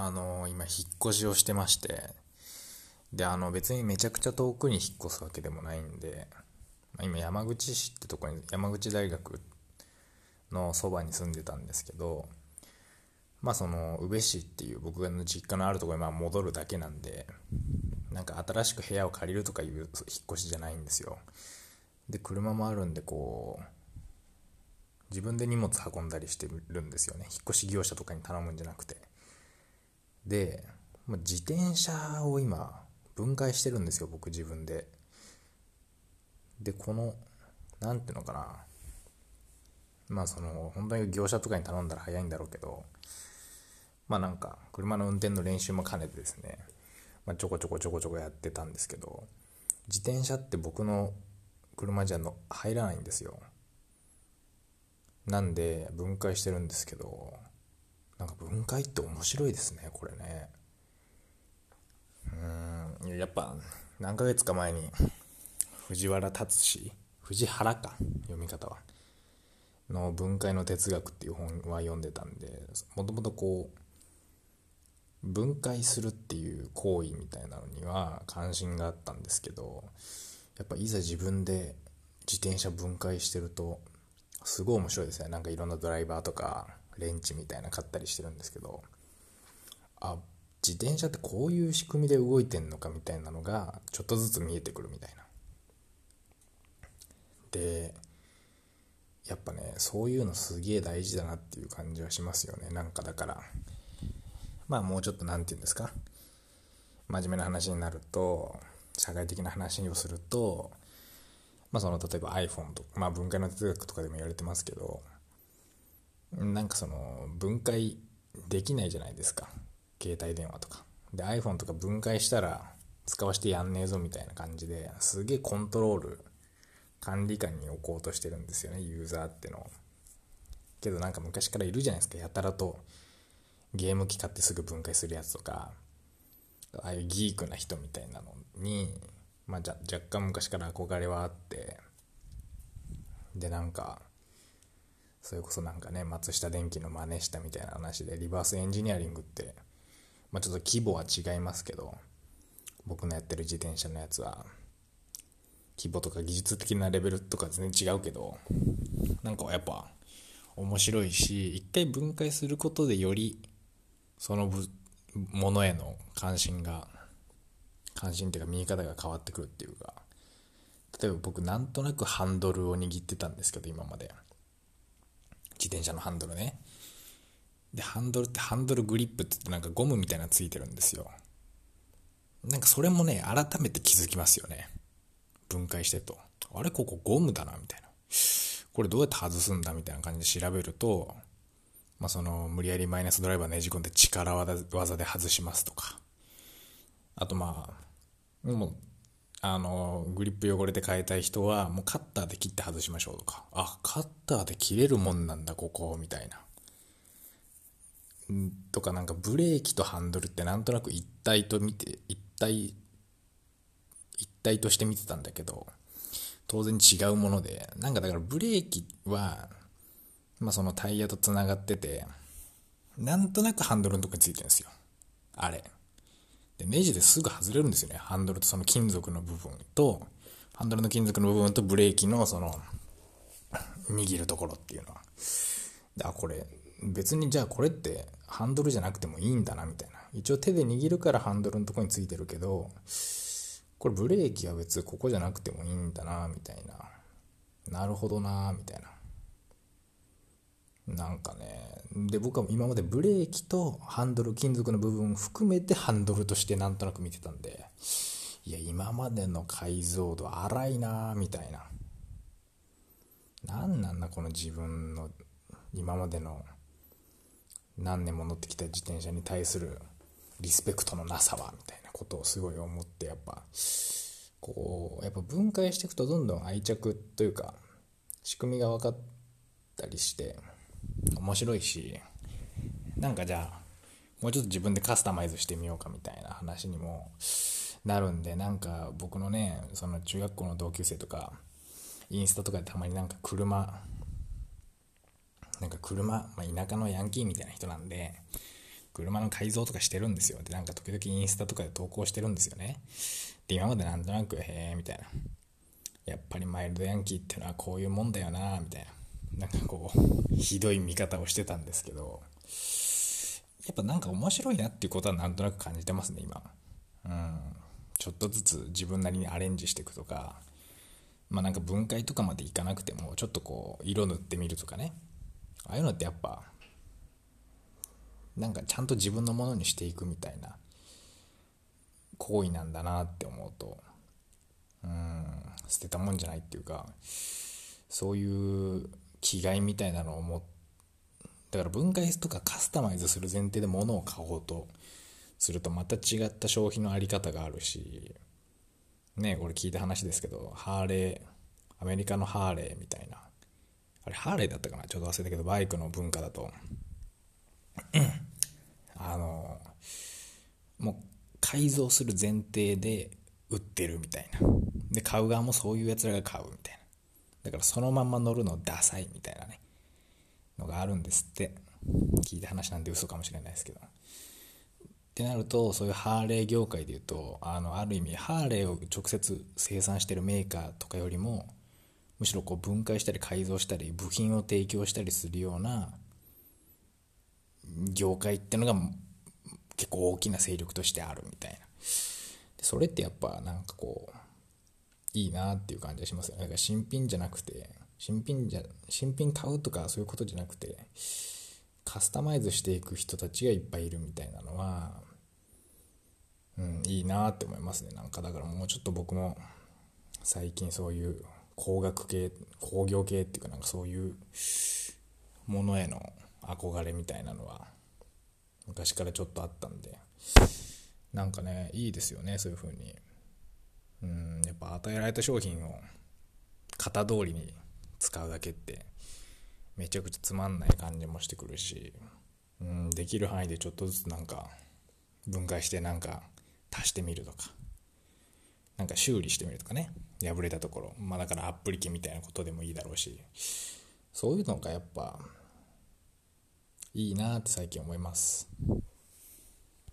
あの今引っ越しをしてましてであの別にめちゃくちゃ遠くに引っ越すわけでもないんで、まあ、今山口市ってとこに山口大学のそばに住んでたんですけどまあその宇部市っていう僕の実家のあるところにま戻るだけなんでなんか新しく部屋を借りるとかいう引っ越しじゃないんですよ。で車もあるんでこう自分で荷物運んだりしてるんですよね。引っ越し業者とかに頼むんじゃなくて。でま自転車を今分解してるんですよ僕自分で。でこの何ていうのかな。まあその本当に業者とかに頼んだら早いんだろうけどまあなんか車の運転の練習も兼ねてですね、まあ、ちょこちょこちょこちょこやってたんですけど自転車って僕の車じゃの入らないんですよ。なんで分解してるんですけどなんか分解って面白いですねこれね。うんやっぱ何ヶ月か前に藤原達史藤原か読み方は。の分解の哲学っていう本は読んでたんでもともとこう分解するっていう行為みたいなのには関心があったんですけどやっぱいざ自分で自転車分解してるとすごい面白いですね。なんかいろんなドライバーとかレンチみたいな買ったりしてるんですけどあ自転車ってこういう仕組みで動いてんのかみたいなのがちょっとずつ見えてくるみたいな。でやっぱねそういうのすげえ大事だなっていう感じはしますよね。なんかだからまあもうちょっと何て言うんですか？真面目な話になると社会的な話をするとまあその例えば iPhone とかまあ分解の哲学とかでも言われてますけどなんかその分解できないじゃないですか。携帯電話とか。で iPhone とか分解したら使わせてやんねえぞみたいな感じですげえコントロール管理下に置こうとしてるんですよねユーザーってのけどなんか昔からいるじゃないですか。やたらとゲーム機買ってすぐ分解するやつとか。ああいうギークな人みたいなのに、まあ、じゃ若干昔から憧れはあって。でなんかそれこそなんかね松下電器の真似したみたいな話でリバースエンジニアリングって、まあ、ちょっと規模は違いますけど僕のやってる自転車のやつは規模とか技術的なレベルとか全然違うけどなんかやっぱ面白いし一回分解することでよりそのものへの関心が関心っていうか見え方が変わってくるっていうか例えば僕なんとなくハンドルを握ってたんですけど今まで。自転車のハンドルね。でハンドルってハンドルグリップって言ってなんかゴムみたいなのついてるんですよ。なんかそれもね改めて気づきますよね。分解してと。あれここゴムだなみたいな。これどうやって外すんだみたいな感じで調べるとまあその無理やりマイナスドライバーねじ込んで力技で外しますとか。あとまあもうあの、グリップ汚れて変えたい人は、もうカッターで切って外しましょうとか、あ、カッターで切れるもんなんだ、ここ、みたいな。んとか、なんかブレーキとハンドルってなんとなく一体と見て、一体、一体として見てたんだけど、当然違うもので、なんかだからブレーキは、まあそのタイヤと繋がってて、なんとなくハンドルのとこについてるんですよ。あれ。で、ネジですぐ外れるんですよね。ハンドルとその金属の部分と、ハンドルの金属の部分とブレーキのその、握るところっていうのは。で、あ、これ、別にじゃあこれってハンドルじゃなくてもいいんだな、みたいな。一応手で握るからハンドルのとこについてるけど、これブレーキは別にここじゃなくてもいいんだな、みたいな。なるほどな、みたいな。なんかね、で、僕は今までブレーキとハンドル、金属の部分含めてハンドルとしてなんとなく見てたんで、いや、今までの解像度荒いなみたいな。なんなんだ、この自分の今までの何年も乗ってきた自転車に対するリスペクトのなさは、みたいなことをすごい思って、やっぱ、こう、やっぱ分解していくとどんどん愛着というか、仕組みが分かったりして、面白いしなんかじゃあもうちょっと自分でカスタマイズしてみようかみたいな話にもなるんでなんか僕のねその中学校の同級生とかインスタとかでたまになんか車なんか車、まあ、田舎のヤンキーみたいな人なんで車の改造とかしてるんですよ。でなんか時々インスタとかで投稿してるんですよね。で今までなんとなくへえみたいな。やっぱりマイルドヤンキーってのはこういうもんだよなみたいな。なんかこうひどい見方をしてたんですけどやっぱなんか面白いなっていうことはなんとなく感じてますね今。うん。ちょっとずつ自分なりにアレンジしていくとかまあなんか分解とかまでいかなくてもちょっとこう色塗ってみるとかね。ああいうのってやっぱなんかちゃんと自分のものにしていくみたいな行為なんだなって思うとうん捨てたもんじゃないっていうかそういう気概みたいなのを持だから分解とかカスタマイズする前提で物を買おうとするとまた違った消費の在り方があるしねこれ聞いた話ですけどハーレーアメリカのハーレーみたいな。あれハーレーだったかな？ちょっと忘れたけどバイクの文化だと。あのもう改造する前提で売ってるみたいな。で買う側もそういうやつらが買うみたいな。だからそのまんま乗るのダサいみたいなねのがあるんですって。聞いた話なんで嘘かもしれないですけど。ってなるとそういうハーレー業界でいうとあのある意味ハーレーを直接生産してるメーカーとかよりもむしろこう分解したり改造したり部品を提供したりするような業界ってのが結構大きな勢力としてあるみたいな。それってやっぱなんかこういいなっていう感じがしますよね。か新品じゃなくて新品じゃ新品買うとかそういうことじゃなくてカスタマイズしていく人たちがいっぱいいるみたいなのはうんいいなって思いますね。なんかだからもうちょっと僕も最近そういう工学系工業系っていうかなんかそういうものへの憧れみたいなのは昔からちょっとあったんでなんかねいいですよねそういう風に。うんやっぱ与えられた商品を型通りに使うだけってめちゃくちゃつまんない感じもしてくるし、うん、できる範囲でちょっとずつなんか分解してなんか足してみるとかなんか修理してみるとかね破れたところまあだからアップリケみたいなことでもいいだろうしそういうのがやっぱいいなって最近思います。